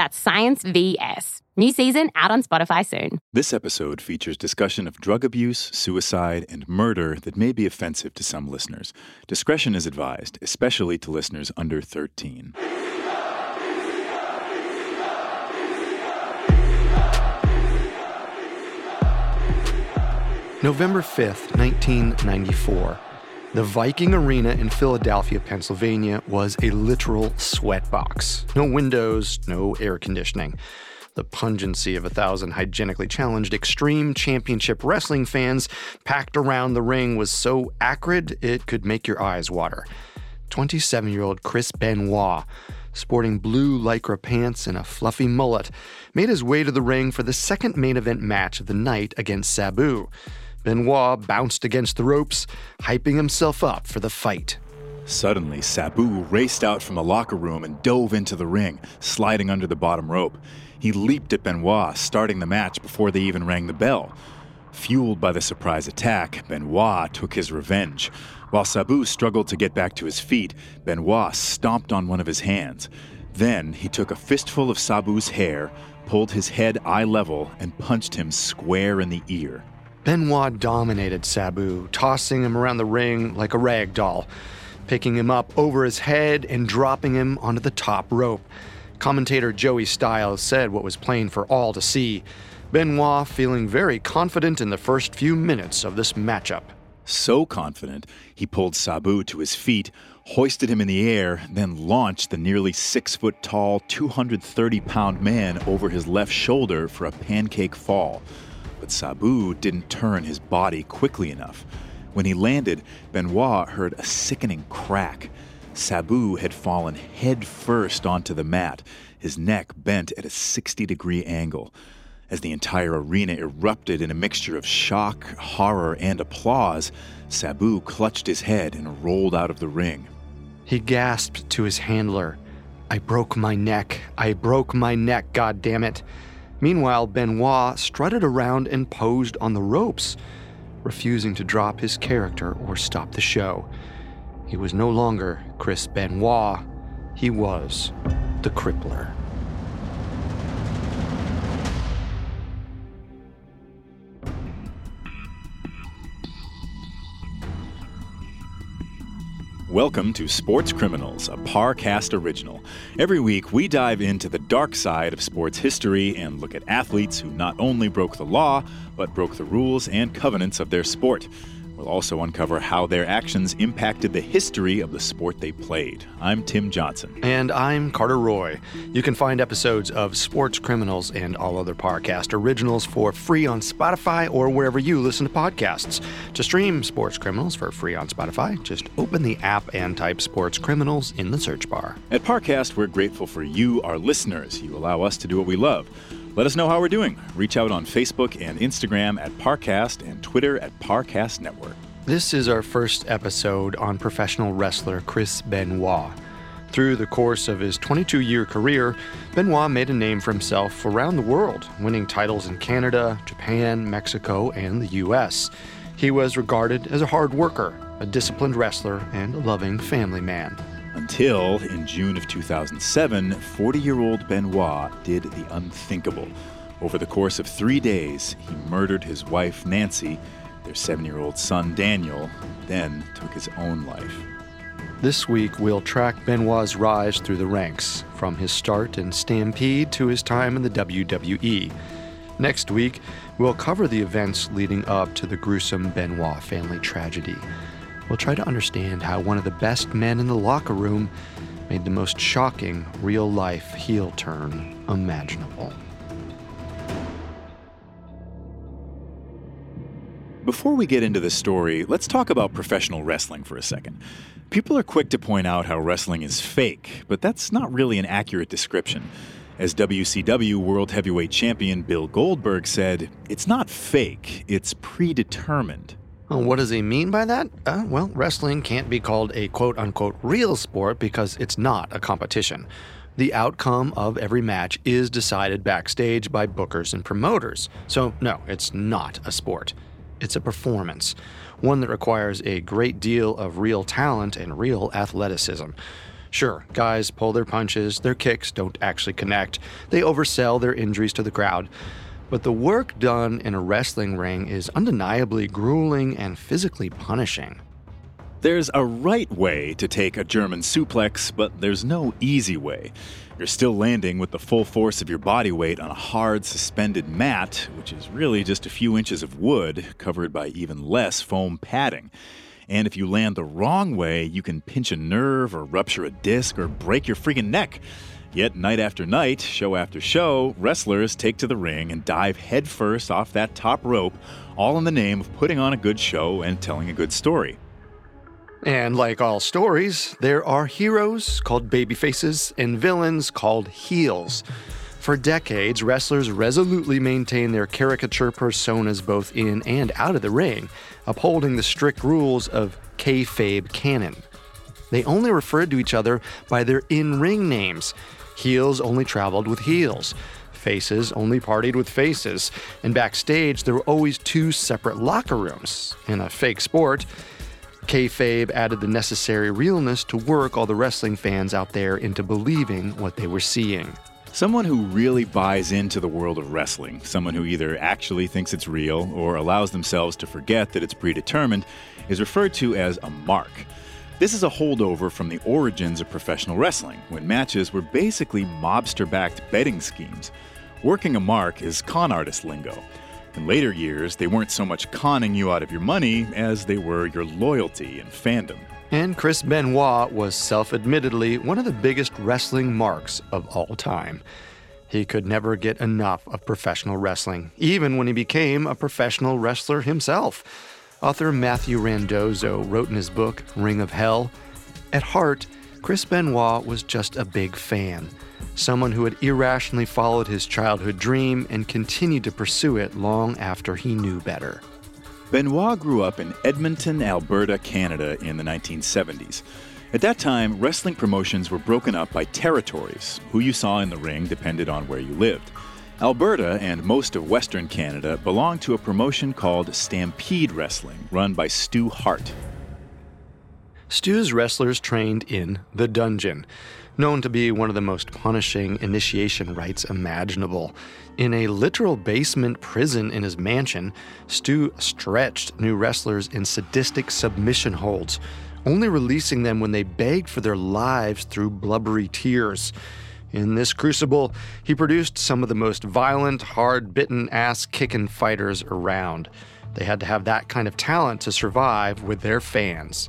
That's Science VS. New season out on Spotify soon. This episode features discussion of drug abuse, suicide, and murder that may be offensive to some listeners. Discretion is advised, especially to listeners under 13. November 5th, 1994. The Viking Arena in Philadelphia, Pennsylvania was a literal sweatbox. No windows, no air conditioning. The pungency of a thousand hygienically challenged Extreme Championship Wrestling fans packed around the ring was so acrid it could make your eyes water. 27 year old Chris Benoit, sporting blue lycra pants and a fluffy mullet, made his way to the ring for the second main event match of the night against Sabu. Benoit bounced against the ropes, hyping himself up for the fight. Suddenly, Sabu raced out from the locker room and dove into the ring, sliding under the bottom rope. He leaped at Benoit, starting the match before they even rang the bell. Fueled by the surprise attack, Benoit took his revenge. While Sabu struggled to get back to his feet, Benoit stomped on one of his hands. Then he took a fistful of Sabu's hair, pulled his head eye level, and punched him square in the ear. Benoit dominated Sabu, tossing him around the ring like a rag doll, picking him up over his head and dropping him onto the top rope. Commentator Joey Styles said what was plain for all to see. Benoit feeling very confident in the first few minutes of this matchup. So confident, he pulled Sabu to his feet, hoisted him in the air, then launched the nearly six foot tall, 230 pound man over his left shoulder for a pancake fall. But Sabu didn't turn his body quickly enough. When he landed, Benoit heard a sickening crack. Sabu had fallen head first onto the mat, his neck bent at a 60 degree angle. As the entire arena erupted in a mixture of shock, horror, and applause, Sabu clutched his head and rolled out of the ring. He gasped to his handler, I broke my neck. I broke my neck, God damn it. Meanwhile, Benoit strutted around and posed on the ropes, refusing to drop his character or stop the show. He was no longer Chris Benoit, he was the Crippler. Welcome to Sports Criminals, a Parcast original. Every week, we dive into the dark side of sports history and look at athletes who not only broke the law, but broke the rules and covenants of their sport. We'll also uncover how their actions impacted the history of the sport they played. I'm Tim Johnson. And I'm Carter Roy. You can find episodes of Sports Criminals and all other Parcast originals for free on Spotify or wherever you listen to podcasts. To stream Sports Criminals for free on Spotify, just open the app and type Sports Criminals in the search bar. At Parcast, we're grateful for you, our listeners. You allow us to do what we love. Let us know how we're doing. Reach out on Facebook and Instagram at Parcast and Twitter at Parcast Network. This is our first episode on professional wrestler Chris Benoit. Through the course of his 22 year career, Benoit made a name for himself around the world, winning titles in Canada, Japan, Mexico, and the US. He was regarded as a hard worker, a disciplined wrestler, and a loving family man. Until, in June of 2007, 40 year old Benoit did the unthinkable. Over the course of three days, he murdered his wife, Nancy, their seven year old son, Daniel, then took his own life. This week, we'll track Benoit's rise through the ranks, from his start in Stampede to his time in the WWE. Next week, we'll cover the events leading up to the gruesome Benoit family tragedy. We'll try to understand how one of the best men in the locker room made the most shocking real life heel turn imaginable. Before we get into the story, let's talk about professional wrestling for a second. People are quick to point out how wrestling is fake, but that's not really an accurate description. As WCW World Heavyweight Champion Bill Goldberg said, it's not fake, it's predetermined. Well, what does he mean by that? Uh, well, wrestling can't be called a quote unquote real sport because it's not a competition. The outcome of every match is decided backstage by bookers and promoters. So, no, it's not a sport. It's a performance, one that requires a great deal of real talent and real athleticism. Sure, guys pull their punches, their kicks don't actually connect, they oversell their injuries to the crowd. But the work done in a wrestling ring is undeniably grueling and physically punishing. There's a right way to take a German suplex, but there's no easy way. You're still landing with the full force of your body weight on a hard, suspended mat, which is really just a few inches of wood covered by even less foam padding. And if you land the wrong way, you can pinch a nerve or rupture a disc or break your freaking neck. Yet, night after night, show after show, wrestlers take to the ring and dive headfirst off that top rope, all in the name of putting on a good show and telling a good story. And like all stories, there are heroes called babyfaces and villains called heels. For decades, wrestlers resolutely maintained their caricature personas both in and out of the ring, upholding the strict rules of kayfabe canon. They only referred to each other by their in ring names. Heels only traveled with heels. Faces only partied with faces. And backstage, there were always two separate locker rooms. In a fake sport, Kayfabe added the necessary realness to work all the wrestling fans out there into believing what they were seeing. Someone who really buys into the world of wrestling, someone who either actually thinks it's real or allows themselves to forget that it's predetermined, is referred to as a mark. This is a holdover from the origins of professional wrestling, when matches were basically mobster backed betting schemes. Working a mark is con artist lingo. In later years, they weren't so much conning you out of your money as they were your loyalty and fandom. And Chris Benoit was self admittedly one of the biggest wrestling marks of all time. He could never get enough of professional wrestling, even when he became a professional wrestler himself. Author Matthew Randazzo wrote in his book, Ring of Hell At heart, Chris Benoit was just a big fan someone who had irrationally followed his childhood dream and continued to pursue it long after he knew better. Benoit grew up in Edmonton, Alberta, Canada in the 1970s. At that time, wrestling promotions were broken up by territories. Who you saw in the ring depended on where you lived. Alberta and most of Western Canada belonged to a promotion called Stampede Wrestling, run by Stu Hart. Stu's wrestlers trained in the dungeon known to be one of the most punishing initiation rites imaginable. In a literal basement prison in his mansion, Stu stretched new wrestlers in sadistic submission holds, only releasing them when they begged for their lives through blubbery tears. In this crucible, he produced some of the most violent, hard bitten, ass kicking fighters around. They had to have that kind of talent to survive with their fans.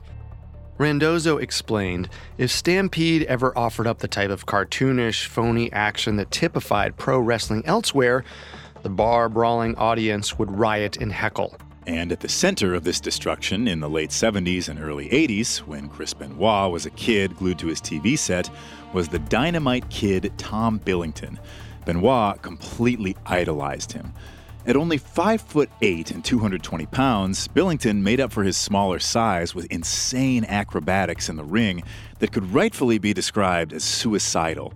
Randazzo explained if Stampede ever offered up the type of cartoonish, phony action that typified pro wrestling elsewhere, the bar brawling audience would riot and heckle. And at the center of this destruction in the late 70s and early 80s, when Chris Benoit was a kid glued to his TV set, was the dynamite kid Tom Billington. Benoit completely idolized him. At only 5 foot 8 and 220 pounds, Billington made up for his smaller size with insane acrobatics in the ring that could rightfully be described as suicidal.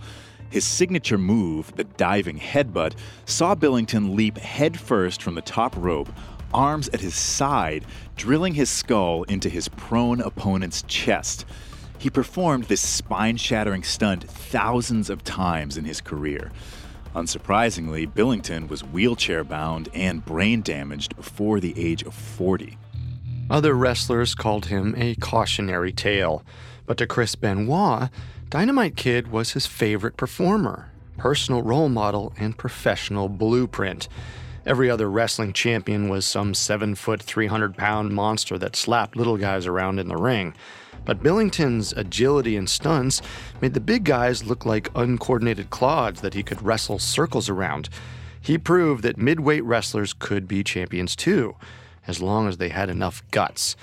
His signature move, the diving headbutt, saw Billington leap headfirst from the top rope, arms at his side, drilling his skull into his prone opponent's chest. He performed this spine shattering stunt thousands of times in his career. Unsurprisingly, Billington was wheelchair bound and brain damaged before the age of 40. Other wrestlers called him a cautionary tale, but to Chris Benoit, Dynamite Kid was his favorite performer, personal role model, and professional blueprint. Every other wrestling champion was some 7 foot, 300 pound monster that slapped little guys around in the ring. But Billington's agility and stunts made the big guys look like uncoordinated clods that he could wrestle circles around. He proved that midweight wrestlers could be champions too, as long as they had enough guts.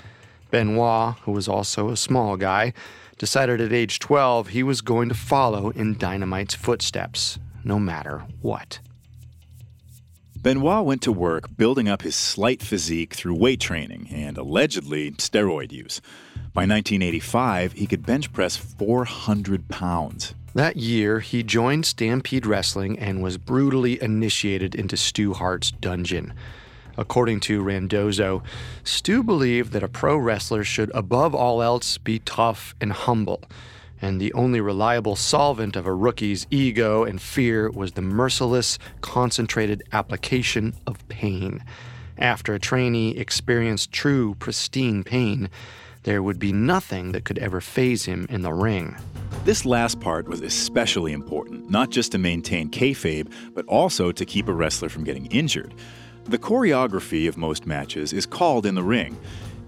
Benoit, who was also a small guy, decided at age 12 he was going to follow in Dynamite's footsteps, no matter what. Benoit went to work building up his slight physique through weight training and allegedly steroid use. By 1985, he could bench press 400 pounds. That year, he joined Stampede Wrestling and was brutally initiated into Stu Hart's dungeon. According to Randazzo, Stu believed that a pro wrestler should, above all else, be tough and humble, and the only reliable solvent of a rookie's ego and fear was the merciless, concentrated application of pain. After a trainee experienced true, pristine pain, there would be nothing that could ever faze him in the ring. This last part was especially important, not just to maintain kayfabe, but also to keep a wrestler from getting injured. The choreography of most matches is called in the ring.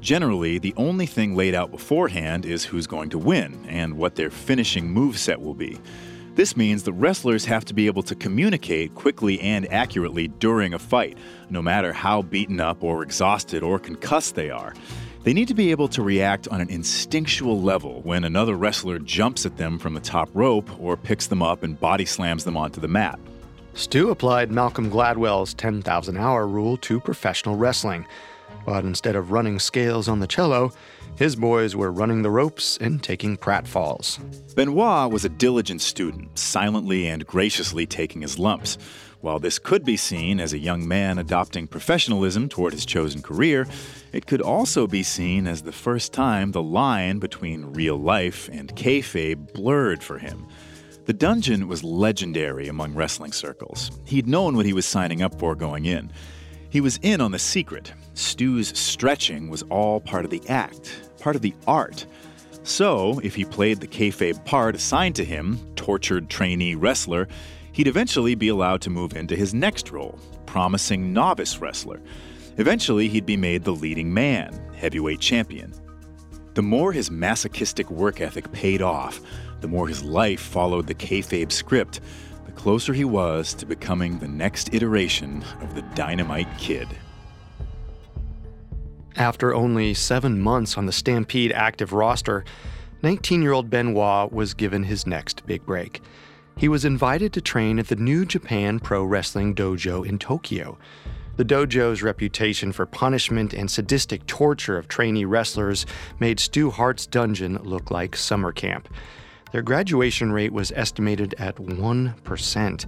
Generally, the only thing laid out beforehand is who's going to win and what their finishing move set will be. This means the wrestlers have to be able to communicate quickly and accurately during a fight, no matter how beaten up or exhausted or concussed they are. They need to be able to react on an instinctual level when another wrestler jumps at them from the top rope or picks them up and body slams them onto the mat. Stu applied Malcolm Gladwell's 10,000 hour rule to professional wrestling. But instead of running scales on the cello, his boys were running the ropes and taking pratfalls. Benoit was a diligent student, silently and graciously taking his lumps. While this could be seen as a young man adopting professionalism toward his chosen career, it could also be seen as the first time the line between real life and kayfabe blurred for him. The dungeon was legendary among wrestling circles. He'd known what he was signing up for going in. He was in on the secret. Stu's stretching was all part of the act, part of the art. So, if he played the kayfabe part assigned to him, tortured trainee wrestler, he'd eventually be allowed to move into his next role, promising novice wrestler. Eventually, he'd be made the leading man, heavyweight champion. The more his masochistic work ethic paid off, the more his life followed the kayfabe script, closer he was to becoming the next iteration of the Dynamite Kid. After only seven months on the Stampede active roster, 19 year old Benoit was given his next big break he was invited to train at the New Japan Pro Wrestling Dojo in Tokyo. The dojo's reputation for punishment and sadistic torture of trainee wrestlers made Stu Hart's dungeon look like summer camp. Their graduation rate was estimated at 1%,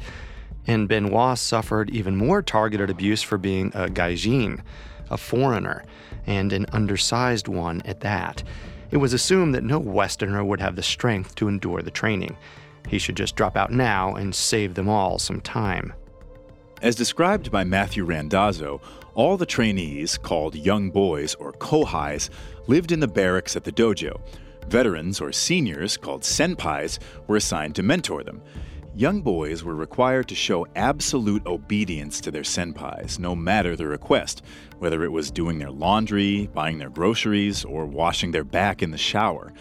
and Benoit suffered even more targeted abuse for being a gaijin, a foreigner, and an undersized one at that. It was assumed that no Westerner would have the strength to endure the training. He should just drop out now and save them all some time. As described by Matthew Randazzo, all the trainees, called young boys or kohais, lived in the barracks at the dojo. Veterans or seniors, called senpais, were assigned to mentor them. Young boys were required to show absolute obedience to their senpais, no matter the request, whether it was doing their laundry, buying their groceries, or washing their back in the shower.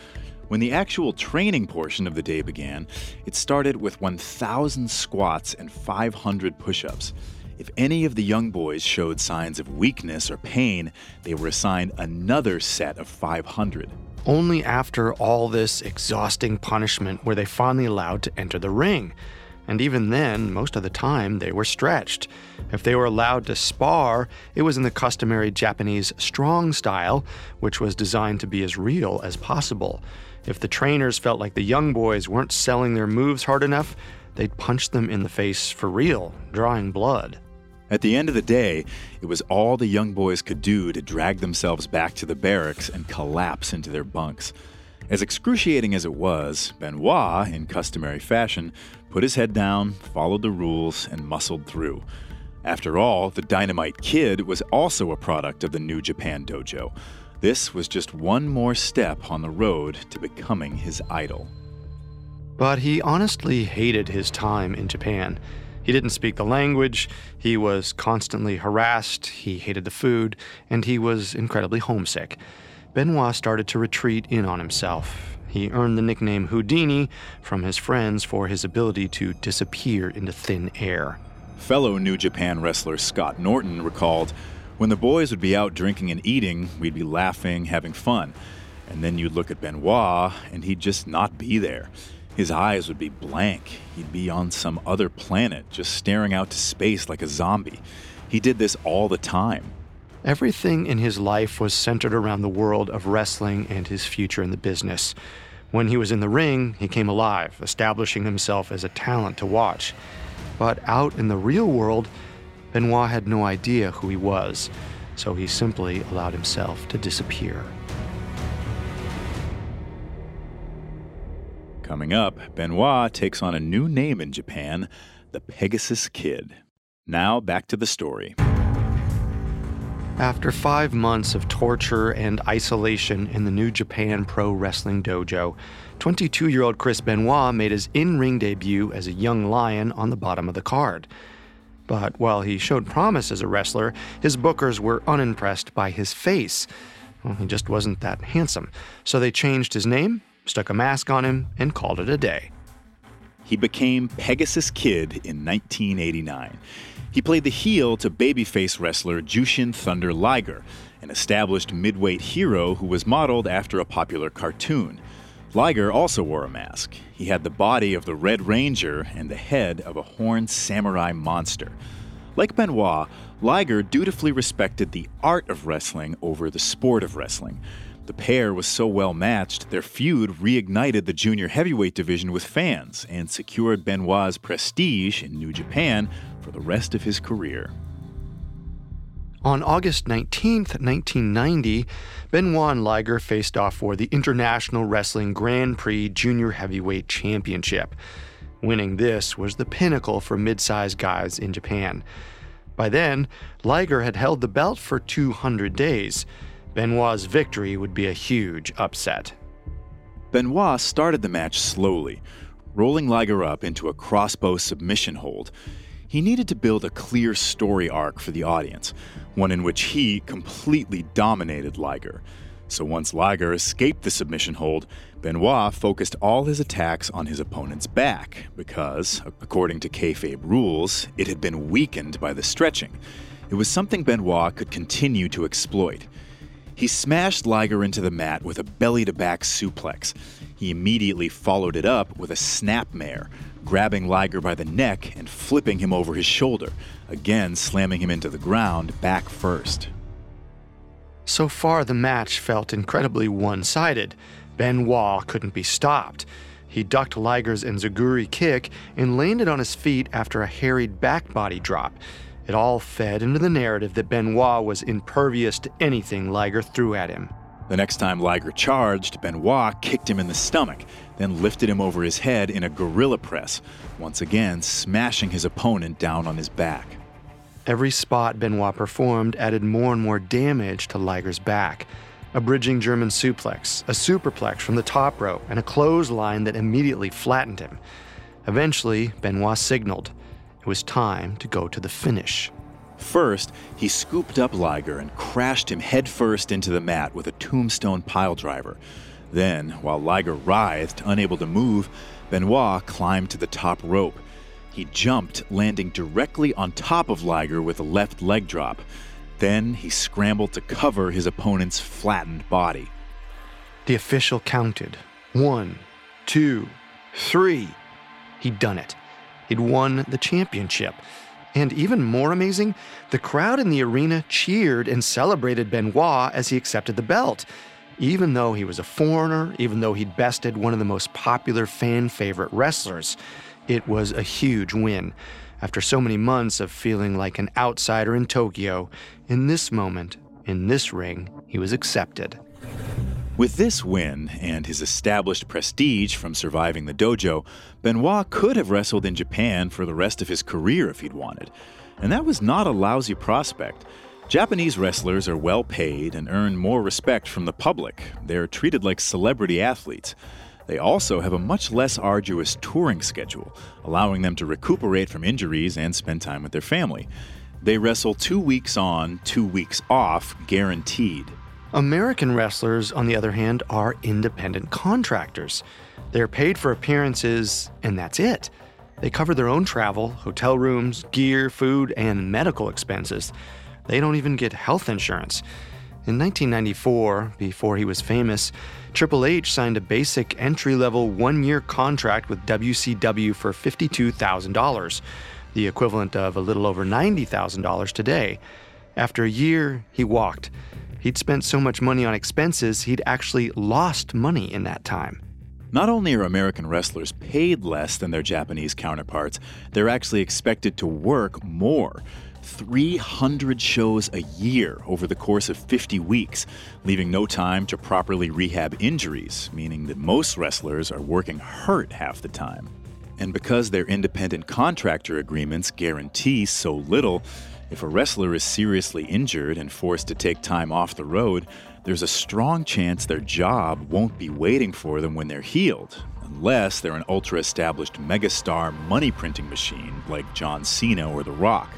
When the actual training portion of the day began, it started with 1,000 squats and 500 push ups. If any of the young boys showed signs of weakness or pain, they were assigned another set of 500. Only after all this exhausting punishment were they finally allowed to enter the ring. and even then, most of the time, they were stretched. If they were allowed to spar, it was in the customary Japanese strong style, which was designed to be as real as possible. If the trainers felt like the young boys weren't selling their moves hard enough, they'd punch them in the face for real, drawing blood. At the end of the day, it was all the young boys could do to drag themselves back to the barracks and collapse into their bunks. As excruciating as it was, Benoit, in customary fashion, put his head down, followed the rules, and muscled through. After all, the Dynamite Kid was also a product of the New Japan Dojo. This was just one more step on the road to becoming his idol. But he honestly hated his time in Japan. He didn't speak the language, he was constantly harassed, he hated the food, and he was incredibly homesick. Benoit started to retreat in on himself. He earned the nickname Houdini from his friends for his ability to disappear into thin air. Fellow New Japan wrestler Scott Norton recalled When the boys would be out drinking and eating, we'd be laughing, having fun. And then you'd look at Benoit, and he'd just not be there. His eyes would be blank. He'd be on some other planet, just staring out to space like a zombie. He did this all the time. Everything in his life was centered around the world of wrestling and his future in the business. When he was in the ring, he came alive, establishing himself as a talent to watch. But out in the real world, Benoit had no idea who he was, so he simply allowed himself to disappear. Coming up, Benoit takes on a new name in Japan, the Pegasus Kid. Now back to the story. After five months of torture and isolation in the New Japan Pro Wrestling Dojo, 22 year old Chris Benoit made his in ring debut as a young lion on the bottom of the card. But while he showed promise as a wrestler, his bookers were unimpressed by his face. Well, he just wasn't that handsome, so they changed his name, stuck a mask on him, and called it a day. He became Pegasus Kid in 1989. He played the heel to babyface wrestler Jushin Thunder Liger, an established midweight hero who was modeled after a popular cartoon. Liger also wore a mask. He had the body of the Red Ranger and the head of a horned samurai monster. Like Benoit, Liger dutifully respected the art of wrestling over the sport of wrestling. The pair was so well matched, their feud reignited the junior heavyweight division with fans and secured Benoit's prestige in New Japan for the rest of his career. On August 19, 1990, Benoit and Liger faced off for the International Wrestling Grand Prix Junior Heavyweight Championship. Winning this was the pinnacle for mid sized guys in Japan. By then, Liger had held the belt for 200 days. Benoit's victory would be a huge upset. Benoit started the match slowly, rolling Liger up into a crossbow submission hold. He needed to build a clear story arc for the audience, one in which he completely dominated Liger. So once Liger escaped the submission hold, Benoit focused all his attacks on his opponent's back because, according to kayfabe rules, it had been weakened by the stretching. It was something Benoit could continue to exploit. He smashed Liger into the mat with a belly to back suplex. He immediately followed it up with a snapmare, grabbing Liger by the neck and flipping him over his shoulder, again slamming him into the ground back first. So far, the match felt incredibly one sided. Benoit couldn't be stopped. He ducked Liger's Enziguri kick and landed on his feet after a harried back body drop. It all fed into the narrative that Benoit was impervious to anything Liger threw at him. The next time Liger charged, Benoit kicked him in the stomach, then lifted him over his head in a gorilla press, once again smashing his opponent down on his back. Every spot Benoit performed added more and more damage to Liger's back. A bridging German suplex, a superplex from the top rope, and a clothesline that immediately flattened him. Eventually, Benoit signaled. It was time to go to the finish. First, he scooped up Liger and crashed him headfirst into the mat with a tombstone piledriver. Then, while Liger writhed, unable to move, Benoit climbed to the top rope. He jumped, landing directly on top of Liger with a left leg drop. Then he scrambled to cover his opponent's flattened body. The official counted one, two, three. He'd done it. He'd won the championship. And even more amazing, the crowd in the arena cheered and celebrated Benoit as he accepted the belt. Even though he was a foreigner, even though he'd bested one of the most popular fan favorite wrestlers, it was a huge win. After so many months of feeling like an outsider in Tokyo, in this moment, in this ring, he was accepted. With this win and his established prestige from surviving the dojo, Benoit could have wrestled in Japan for the rest of his career if he'd wanted. And that was not a lousy prospect. Japanese wrestlers are well paid and earn more respect from the public. They're treated like celebrity athletes. They also have a much less arduous touring schedule, allowing them to recuperate from injuries and spend time with their family. They wrestle two weeks on, two weeks off, guaranteed. American wrestlers, on the other hand, are independent contractors. They're paid for appearances, and that's it. They cover their own travel, hotel rooms, gear, food, and medical expenses. They don't even get health insurance. In 1994, before he was famous, Triple H signed a basic entry level one year contract with WCW for $52,000, the equivalent of a little over $90,000 today. After a year, he walked. He'd spent so much money on expenses, he'd actually lost money in that time. Not only are American wrestlers paid less than their Japanese counterparts, they're actually expected to work more. 300 shows a year over the course of 50 weeks, leaving no time to properly rehab injuries, meaning that most wrestlers are working hurt half the time. And because their independent contractor agreements guarantee so little, if a wrestler is seriously injured and forced to take time off the road, there's a strong chance their job won't be waiting for them when they're healed, unless they're an ultra established megastar money printing machine like John Cena or The Rock.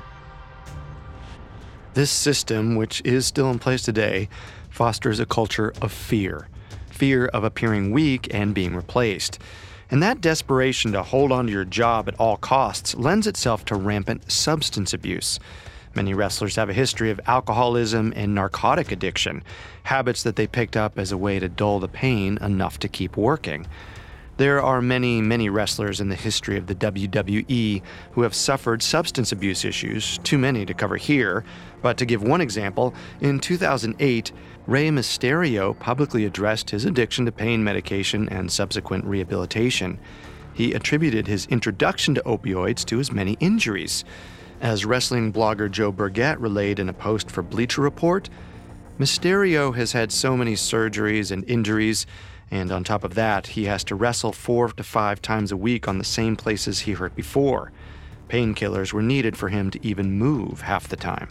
This system, which is still in place today, fosters a culture of fear fear of appearing weak and being replaced. And that desperation to hold on to your job at all costs lends itself to rampant substance abuse. Many wrestlers have a history of alcoholism and narcotic addiction, habits that they picked up as a way to dull the pain enough to keep working. There are many, many wrestlers in the history of the WWE who have suffered substance abuse issues, too many to cover here. But to give one example, in 2008, Rey Mysterio publicly addressed his addiction to pain medication and subsequent rehabilitation. He attributed his introduction to opioids to his many injuries. As wrestling blogger Joe Burgett relayed in a post for Bleacher Report, Mysterio has had so many surgeries and injuries, and on top of that, he has to wrestle four to five times a week on the same places he hurt before. Painkillers were needed for him to even move half the time.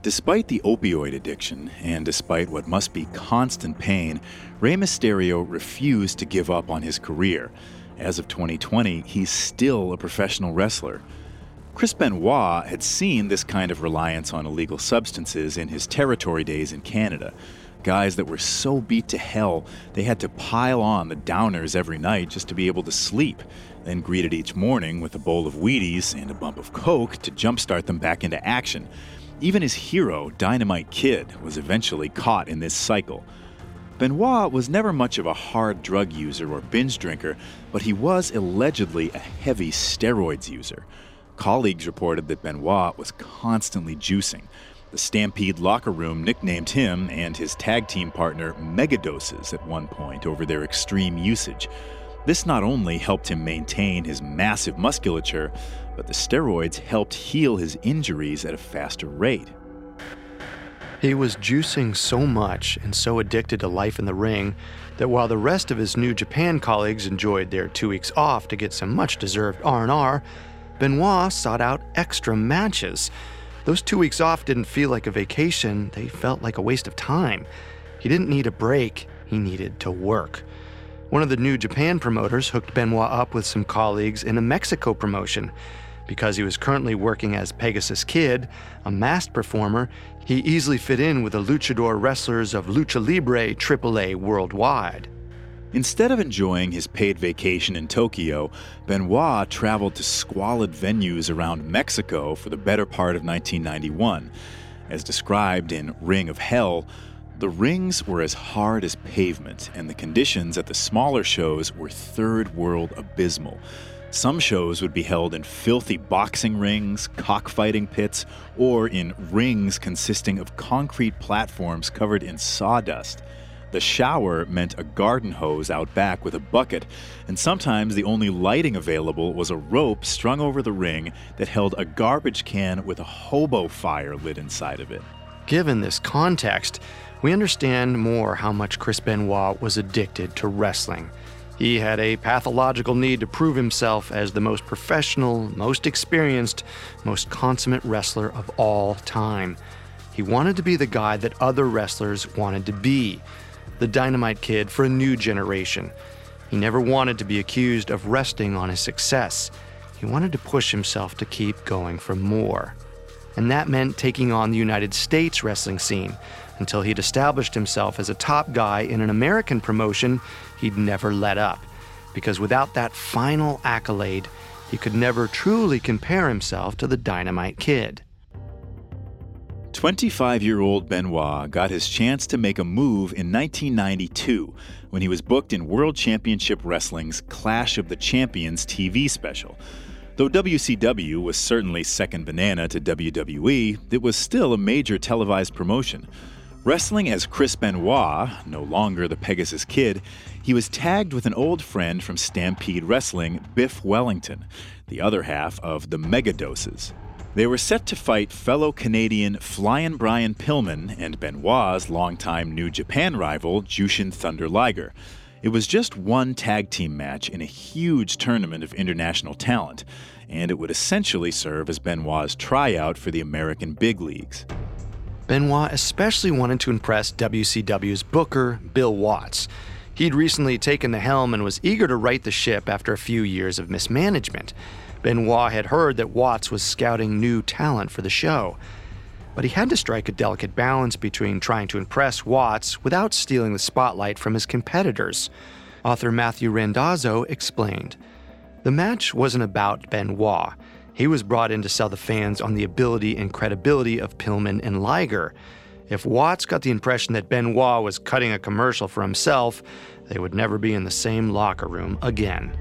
Despite the opioid addiction, and despite what must be constant pain, Rey Mysterio refused to give up on his career. As of 2020, he's still a professional wrestler. Chris Benoit had seen this kind of reliance on illegal substances in his territory days in Canada. Guys that were so beat to hell they had to pile on the downers every night just to be able to sleep, then greeted each morning with a bowl of Wheaties and a bump of Coke to jumpstart them back into action. Even his hero, Dynamite Kid, was eventually caught in this cycle. Benoit was never much of a hard drug user or binge drinker, but he was allegedly a heavy steroids user. Colleagues reported that Benoit was constantly juicing. The Stampede locker room nicknamed him and his tag team partner Megadoses at one point over their extreme usage. This not only helped him maintain his massive musculature, but the steroids helped heal his injuries at a faster rate. He was juicing so much and so addicted to life in the ring that while the rest of his New Japan colleagues enjoyed their 2 weeks off to get some much-deserved R&R, Benoit sought out extra matches. Those 2 weeks off didn't feel like a vacation, they felt like a waste of time. He didn't need a break, he needed to work. One of the New Japan promoters hooked Benoit up with some colleagues in a Mexico promotion. Because he was currently working as Pegasus Kid, a masked performer, he easily fit in with the luchador wrestlers of Lucha Libre AAA worldwide. Instead of enjoying his paid vacation in Tokyo, Benoit traveled to squalid venues around Mexico for the better part of 1991. As described in Ring of Hell, the rings were as hard as pavement, and the conditions at the smaller shows were third world abysmal. Some shows would be held in filthy boxing rings, cockfighting pits, or in rings consisting of concrete platforms covered in sawdust. The shower meant a garden hose out back with a bucket, and sometimes the only lighting available was a rope strung over the ring that held a garbage can with a hobo fire lit inside of it. Given this context, we understand more how much Chris Benoit was addicted to wrestling. He had a pathological need to prove himself as the most professional, most experienced, most consummate wrestler of all time. He wanted to be the guy that other wrestlers wanted to be, the dynamite kid for a new generation. He never wanted to be accused of resting on his success. He wanted to push himself to keep going for more. And that meant taking on the United States wrestling scene until he'd established himself as a top guy in an American promotion he'd never let up. Because without that final accolade, he could never truly compare himself to the Dynamite Kid. 25 year old Benoit got his chance to make a move in 1992 when he was booked in World Championship Wrestling's Clash of the Champions TV special. Though WCW was certainly second banana to WWE, it was still a major televised promotion. Wrestling as Chris Benoit, no longer the Pegasus Kid, he was tagged with an old friend from Stampede Wrestling, Biff Wellington, the other half of the Megadoses. They were set to fight fellow Canadian Flyin' Brian Pillman and Benoit's longtime New Japan rival, Jushin Thunder Liger. It was just one tag team match in a huge tournament of international talent, and it would essentially serve as Benoit's tryout for the American big leagues. Benoit especially wanted to impress WCW's booker, Bill Watts. He'd recently taken the helm and was eager to right the ship after a few years of mismanagement. Benoit had heard that Watts was scouting new talent for the show. But he had to strike a delicate balance between trying to impress Watts without stealing the spotlight from his competitors. Author Matthew Randazzo explained The match wasn't about Benoit. He was brought in to sell the fans on the ability and credibility of Pillman and Liger. If Watts got the impression that Benoit was cutting a commercial for himself, they would never be in the same locker room again.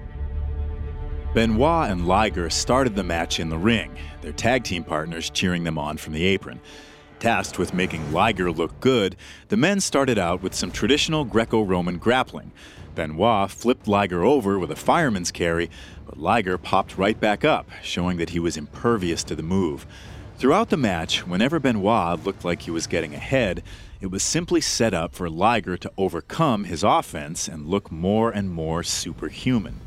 Benoit and Liger started the match in the ring, their tag team partners cheering them on from the apron. Tasked with making Liger look good, the men started out with some traditional Greco Roman grappling. Benoit flipped Liger over with a fireman's carry, but Liger popped right back up, showing that he was impervious to the move. Throughout the match, whenever Benoit looked like he was getting ahead, it was simply set up for Liger to overcome his offense and look more and more superhuman.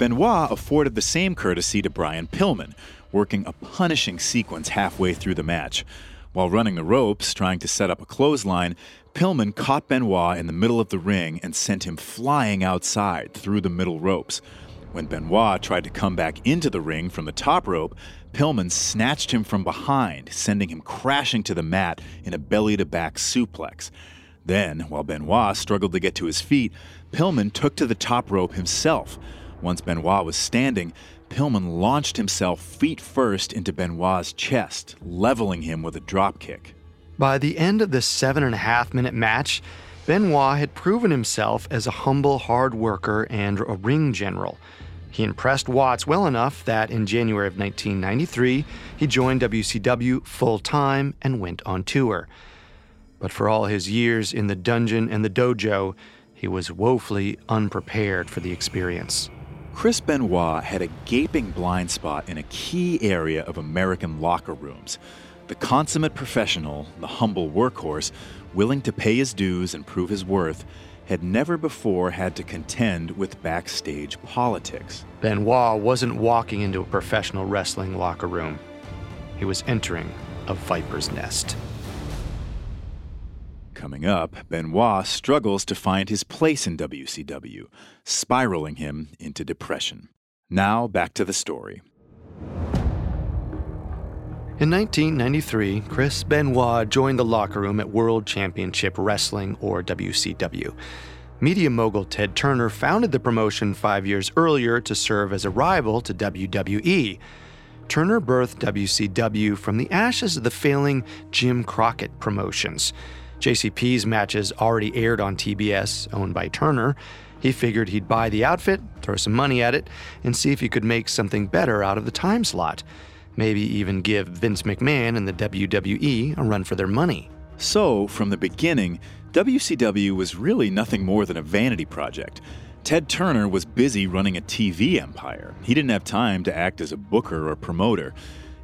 Benoit afforded the same courtesy to Brian Pillman, working a punishing sequence halfway through the match. While running the ropes, trying to set up a clothesline, Pillman caught Benoit in the middle of the ring and sent him flying outside through the middle ropes. When Benoit tried to come back into the ring from the top rope, Pillman snatched him from behind, sending him crashing to the mat in a belly to back suplex. Then, while Benoit struggled to get to his feet, Pillman took to the top rope himself. Once Benoit was standing, Pillman launched himself feet first into Benoit's chest, leveling him with a dropkick. By the end of the seven and a half minute match, Benoit had proven himself as a humble hard worker and a ring general. He impressed Watts well enough that in January of 1993, he joined WCW full time and went on tour. But for all his years in the dungeon and the dojo, he was woefully unprepared for the experience. Chris Benoit had a gaping blind spot in a key area of American locker rooms. The consummate professional, the humble workhorse, willing to pay his dues and prove his worth, had never before had to contend with backstage politics. Benoit wasn't walking into a professional wrestling locker room, he was entering a viper's nest. Coming up, Benoit struggles to find his place in WCW, spiraling him into depression. Now, back to the story. In 1993, Chris Benoit joined the locker room at World Championship Wrestling, or WCW. Media mogul Ted Turner founded the promotion five years earlier to serve as a rival to WWE. Turner birthed WCW from the ashes of the failing Jim Crockett promotions. JCP's matches already aired on TBS, owned by Turner, He figured he'd buy the outfit, throw some money at it, and see if he could make something better out of the time slot. Maybe even give Vince McMahon and the WWE a run for their money. So, from the beginning, WCW was really nothing more than a vanity project. Ted Turner was busy running a TV empire. He didn't have time to act as a booker or promoter.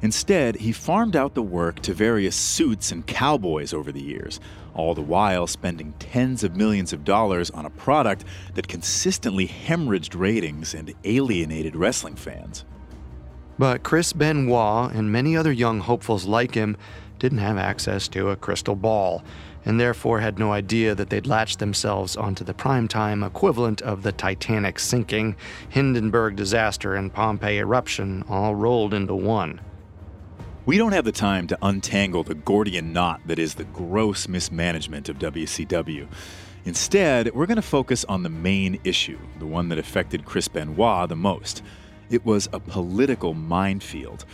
Instead, he farmed out the work to various suits and cowboys over the years, all the while spending tens of millions of dollars on a product that consistently hemorrhaged ratings and alienated wrestling fans. But Chris Benoit and many other young hopefuls like him didn't have access to a crystal ball, and therefore had no idea that they'd latched themselves onto the primetime equivalent of the Titanic sinking, Hindenburg disaster, and Pompeii eruption all rolled into one. We don't have the time to untangle the Gordian knot that is the gross mismanagement of WCW. Instead, we're going to focus on the main issue, the one that affected Chris Benoit the most. It was a political minefield.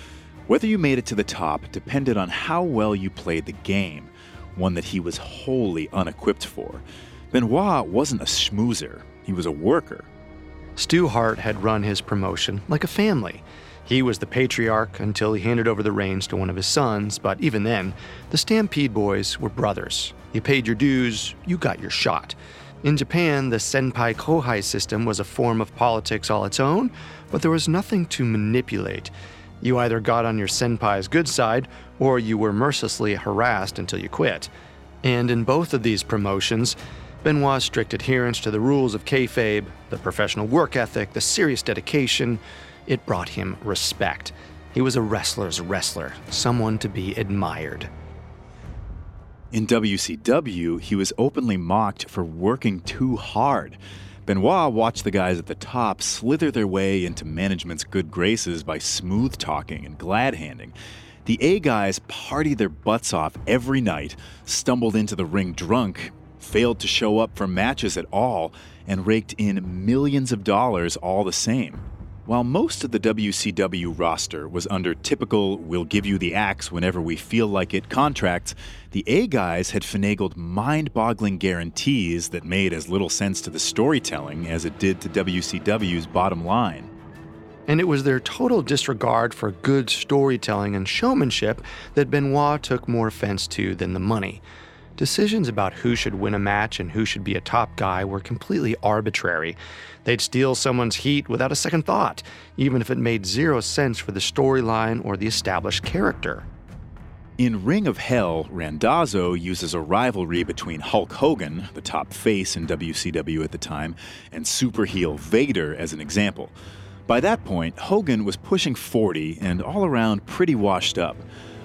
Whether you made it to the top depended on how well you played the game, one that he was wholly unequipped for. Benoit wasn't a schmoozer, he was a worker. Stu Hart had run his promotion like a family. He was the patriarch until he handed over the reins to one of his sons, but even then, the Stampede boys were brothers. You paid your dues, you got your shot. In Japan, the Senpai Kohai system was a form of politics all its own, but there was nothing to manipulate. You either got on your senpai's good side, or you were mercilessly harassed until you quit. And in both of these promotions, Benoit's strict adherence to the rules of kayfabe, the professional work ethic, the serious dedication, it brought him respect. He was a wrestler's wrestler, someone to be admired. In WCW, he was openly mocked for working too hard. Benoit watched the guys at the top slither their way into management's good graces by smooth talking and glad handing. The A guys partied their butts off every night, stumbled into the ring drunk, failed to show up for matches at all, and raked in millions of dollars all the same. While most of the WCW roster was under typical we'll give you the axe whenever we feel like it contracts, the A guys had finagled mind boggling guarantees that made as little sense to the storytelling as it did to WCW's bottom line. And it was their total disregard for good storytelling and showmanship that Benoit took more offense to than the money. Decisions about who should win a match and who should be a top guy were completely arbitrary. They'd steal someone's heat without a second thought, even if it made zero sense for the storyline or the established character. In Ring of Hell, Randazzo uses a rivalry between Hulk Hogan, the top face in WCW at the time, and super heel Vader as an example. By that point, Hogan was pushing 40 and all around pretty washed up.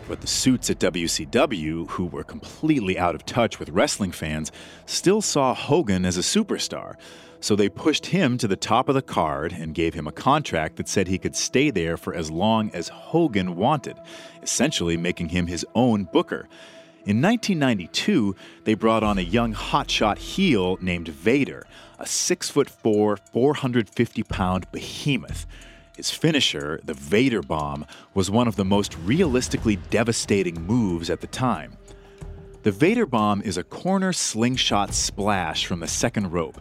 But the suits at WCW, who were completely out of touch with wrestling fans, still saw Hogan as a superstar. So they pushed him to the top of the card and gave him a contract that said he could stay there for as long as Hogan wanted, essentially making him his own booker. In 1992, they brought on a young hotshot heel named Vader, a 6'4, 450 pound behemoth. His finisher, the Vader Bomb, was one of the most realistically devastating moves at the time. The Vader Bomb is a corner slingshot splash from the second rope.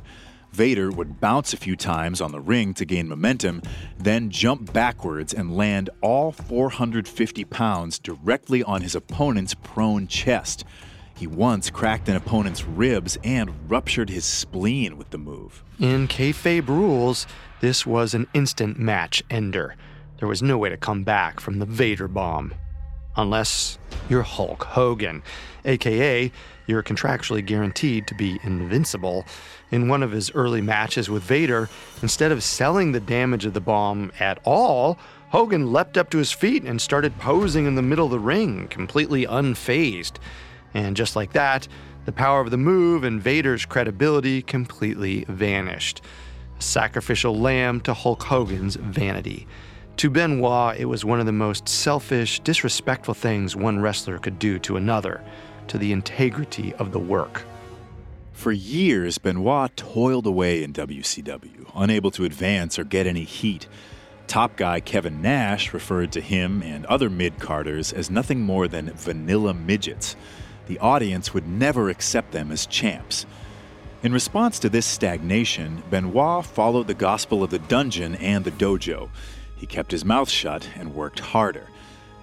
Vader would bounce a few times on the ring to gain momentum, then jump backwards and land all 450 pounds directly on his opponent's prone chest. He once cracked an opponent's ribs and ruptured his spleen with the move. In kayfabe rules, this was an instant match ender. There was no way to come back from the Vader bomb. Unless you're Hulk Hogan, aka you're contractually guaranteed to be invincible. In one of his early matches with Vader, instead of selling the damage of the bomb at all, Hogan leapt up to his feet and started posing in the middle of the ring, completely unfazed. And just like that, the power of the move and Vader's credibility completely vanished. A sacrificial lamb to Hulk Hogan's vanity. To Benoit, it was one of the most selfish, disrespectful things one wrestler could do to another, to the integrity of the work. For years, Benoit toiled away in WCW, unable to advance or get any heat. Top guy Kevin Nash referred to him and other mid carders as nothing more than vanilla midgets. The audience would never accept them as champs. In response to this stagnation, Benoit followed the gospel of the dungeon and the dojo. He kept his mouth shut and worked harder.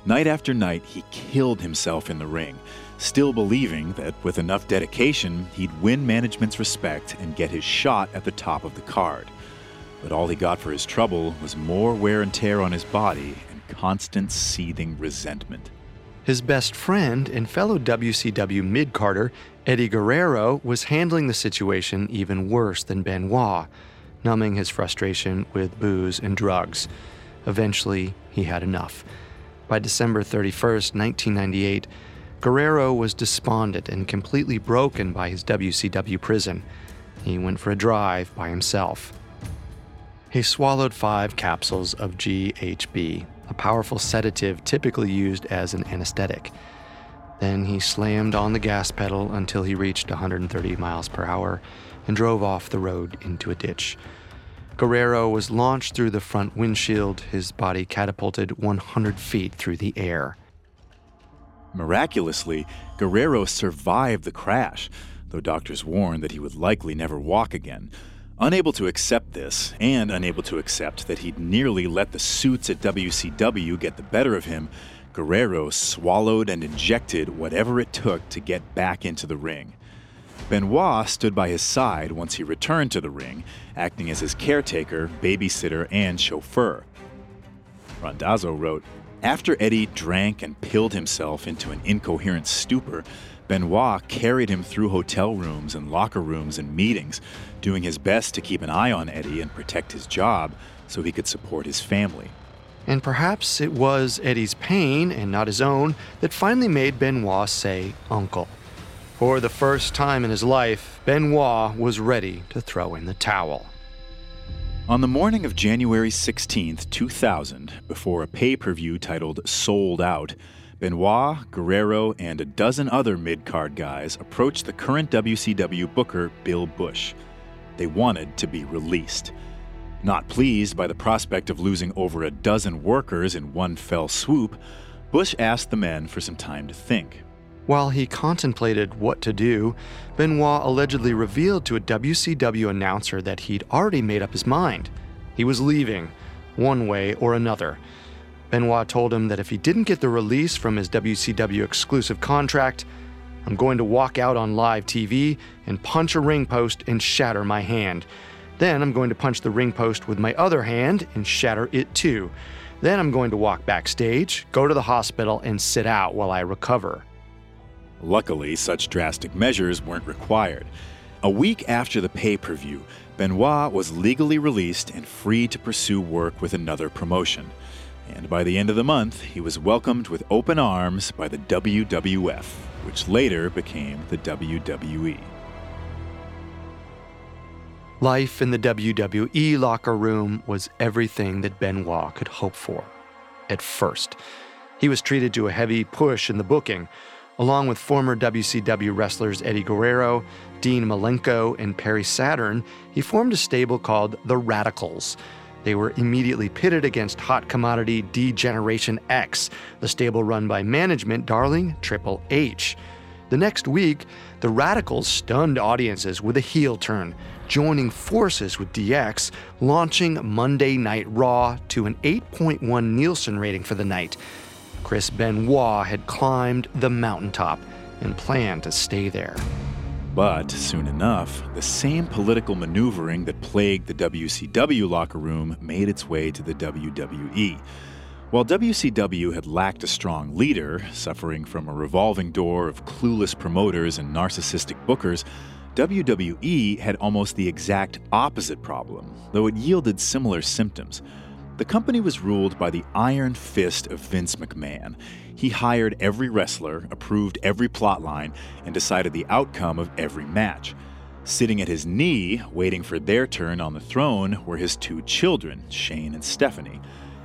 Night after night, he killed himself in the ring, still believing that with enough dedication, he'd win management's respect and get his shot at the top of the card. But all he got for his trouble was more wear and tear on his body and constant seething resentment. His best friend and fellow WCW mid carder, Eddie Guerrero, was handling the situation even worse than Benoit, numbing his frustration with booze and drugs. Eventually, he had enough. By December 31st, 1998, Guerrero was despondent and completely broken by his WCW prison. He went for a drive by himself. He swallowed five capsules of GHB, a powerful sedative typically used as an anesthetic. Then he slammed on the gas pedal until he reached 130 miles per hour and drove off the road into a ditch. Guerrero was launched through the front windshield, his body catapulted 100 feet through the air. Miraculously, Guerrero survived the crash, though doctors warned that he would likely never walk again. Unable to accept this, and unable to accept that he'd nearly let the suits at WCW get the better of him, Guerrero swallowed and injected whatever it took to get back into the ring. Benoit stood by his side once he returned to the ring, acting as his caretaker, babysitter, and chauffeur. Randazzo wrote After Eddie drank and pilled himself into an incoherent stupor, Benoit carried him through hotel rooms and locker rooms and meetings, doing his best to keep an eye on Eddie and protect his job so he could support his family. And perhaps it was Eddie's pain and not his own that finally made Benoit say uncle. For the first time in his life, Benoit was ready to throw in the towel. On the morning of January 16, 2000, before a pay per view titled Sold Out, Benoit, Guerrero, and a dozen other mid card guys approached the current WCW booker, Bill Busch. They wanted to be released. Not pleased by the prospect of losing over a dozen workers in one fell swoop, Busch asked the men for some time to think. While he contemplated what to do, Benoit allegedly revealed to a WCW announcer that he'd already made up his mind. He was leaving, one way or another. Benoit told him that if he didn't get the release from his WCW exclusive contract, I'm going to walk out on live TV and punch a ring post and shatter my hand. Then I'm going to punch the ring post with my other hand and shatter it too. Then I'm going to walk backstage, go to the hospital, and sit out while I recover. Luckily, such drastic measures weren't required. A week after the pay per view, Benoit was legally released and free to pursue work with another promotion. And by the end of the month, he was welcomed with open arms by the WWF, which later became the WWE. Life in the WWE locker room was everything that Benoit could hope for. At first, he was treated to a heavy push in the booking, Along with former WCW wrestlers Eddie Guerrero, Dean Malenko, and Perry Saturn, he formed a stable called the Radicals. They were immediately pitted against hot commodity D-Generation X, the stable run by management darling Triple H. The next week, the Radicals stunned audiences with a heel turn, joining forces with DX, launching Monday Night Raw to an 8.1 Nielsen rating for the night. Chris Benoit had climbed the mountaintop and planned to stay there. But soon enough, the same political maneuvering that plagued the WCW locker room made its way to the WWE. While WCW had lacked a strong leader, suffering from a revolving door of clueless promoters and narcissistic bookers, WWE had almost the exact opposite problem, though it yielded similar symptoms. The company was ruled by the iron fist of Vince McMahon. He hired every wrestler, approved every plotline, and decided the outcome of every match. Sitting at his knee, waiting for their turn on the throne, were his two children, Shane and Stephanie.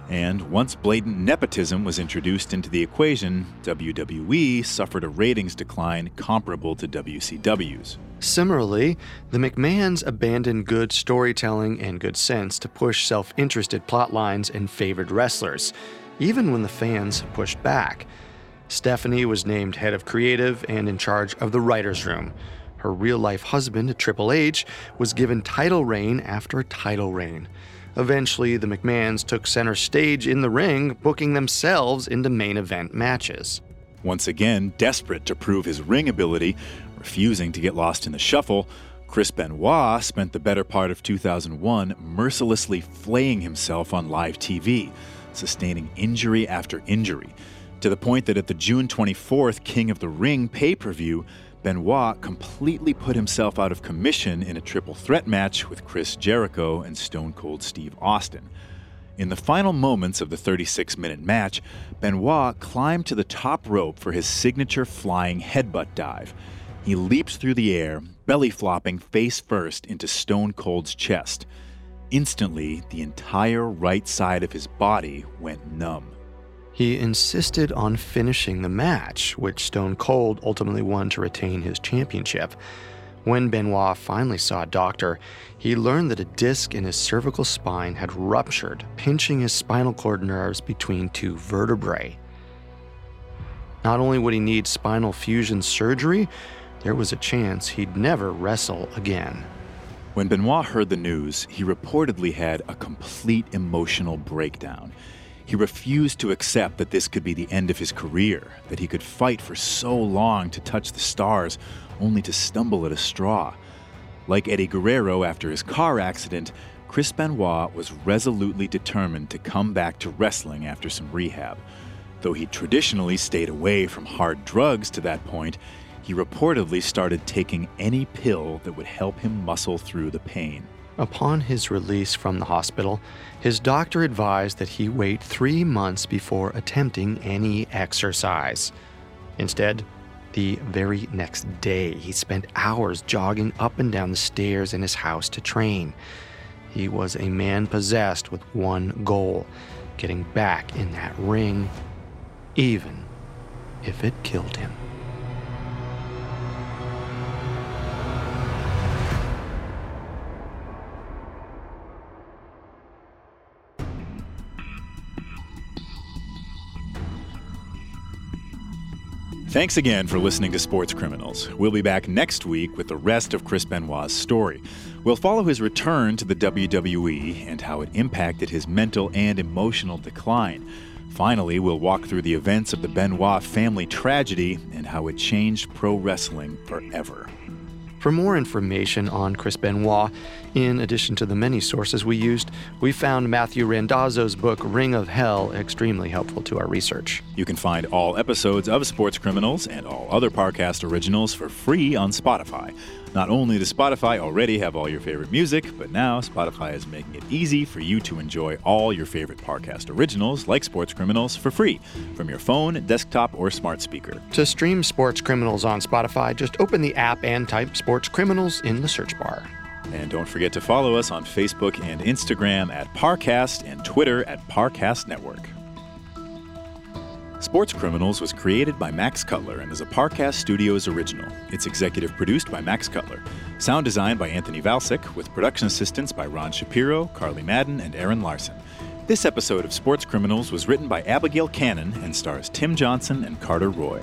And once blatant nepotism was introduced into the equation, WWE suffered a ratings decline comparable to WCW's. Similarly, the McMahons abandoned good storytelling and good sense to push self interested plot lines and favored wrestlers, even when the fans pushed back. Stephanie was named head of creative and in charge of the writer's room. Her real life husband, Triple H, was given title reign after title reign. Eventually, the McMahons took center stage in the ring, booking themselves into main event matches. Once again, desperate to prove his ring ability, refusing to get lost in the shuffle, Chris Benoit spent the better part of 2001 mercilessly flaying himself on live TV, sustaining injury after injury, to the point that at the June 24th King of the Ring pay per view, Benoit completely put himself out of commission in a triple threat match with Chris Jericho and Stone Cold Steve Austin. In the final moments of the 36 minute match, Benoit climbed to the top rope for his signature flying headbutt dive. He leaped through the air, belly flopping face first into Stone Cold's chest. Instantly, the entire right side of his body went numb. He insisted on finishing the match, which Stone Cold ultimately won to retain his championship. When Benoit finally saw a doctor, he learned that a disc in his cervical spine had ruptured, pinching his spinal cord nerves between two vertebrae. Not only would he need spinal fusion surgery, there was a chance he'd never wrestle again. When Benoit heard the news, he reportedly had a complete emotional breakdown. He refused to accept that this could be the end of his career, that he could fight for so long to touch the stars only to stumble at a straw. Like Eddie Guerrero after his car accident, Chris Benoit was resolutely determined to come back to wrestling after some rehab. Though he traditionally stayed away from hard drugs to that point, he reportedly started taking any pill that would help him muscle through the pain. Upon his release from the hospital, his doctor advised that he wait three months before attempting any exercise. Instead, the very next day, he spent hours jogging up and down the stairs in his house to train. He was a man possessed with one goal getting back in that ring, even if it killed him. Thanks again for listening to Sports Criminals. We'll be back next week with the rest of Chris Benoit's story. We'll follow his return to the WWE and how it impacted his mental and emotional decline. Finally, we'll walk through the events of the Benoit family tragedy and how it changed pro wrestling forever. For more information on Chris Benoit, in addition to the many sources we used, we found Matthew Randazzo's book Ring of Hell extremely helpful to our research. You can find all episodes of Sports Criminals and all other Parcast originals for free on Spotify. Not only does Spotify already have all your favorite music, but now Spotify is making it easy for you to enjoy all your favorite Parcast originals like Sports Criminals for free from your phone, desktop, or smart speaker. To stream Sports Criminals on Spotify, just open the app and type Sports Criminals in the search bar. And don't forget to follow us on Facebook and Instagram at Parcast and Twitter at Parcast Network. Sports Criminals was created by Max Cutler and is a Parcast Studios original. It's executive produced by Max Cutler. Sound designed by Anthony Valsic, with production assistance by Ron Shapiro, Carly Madden, and Aaron Larson. This episode of Sports Criminals was written by Abigail Cannon and stars Tim Johnson and Carter Roy.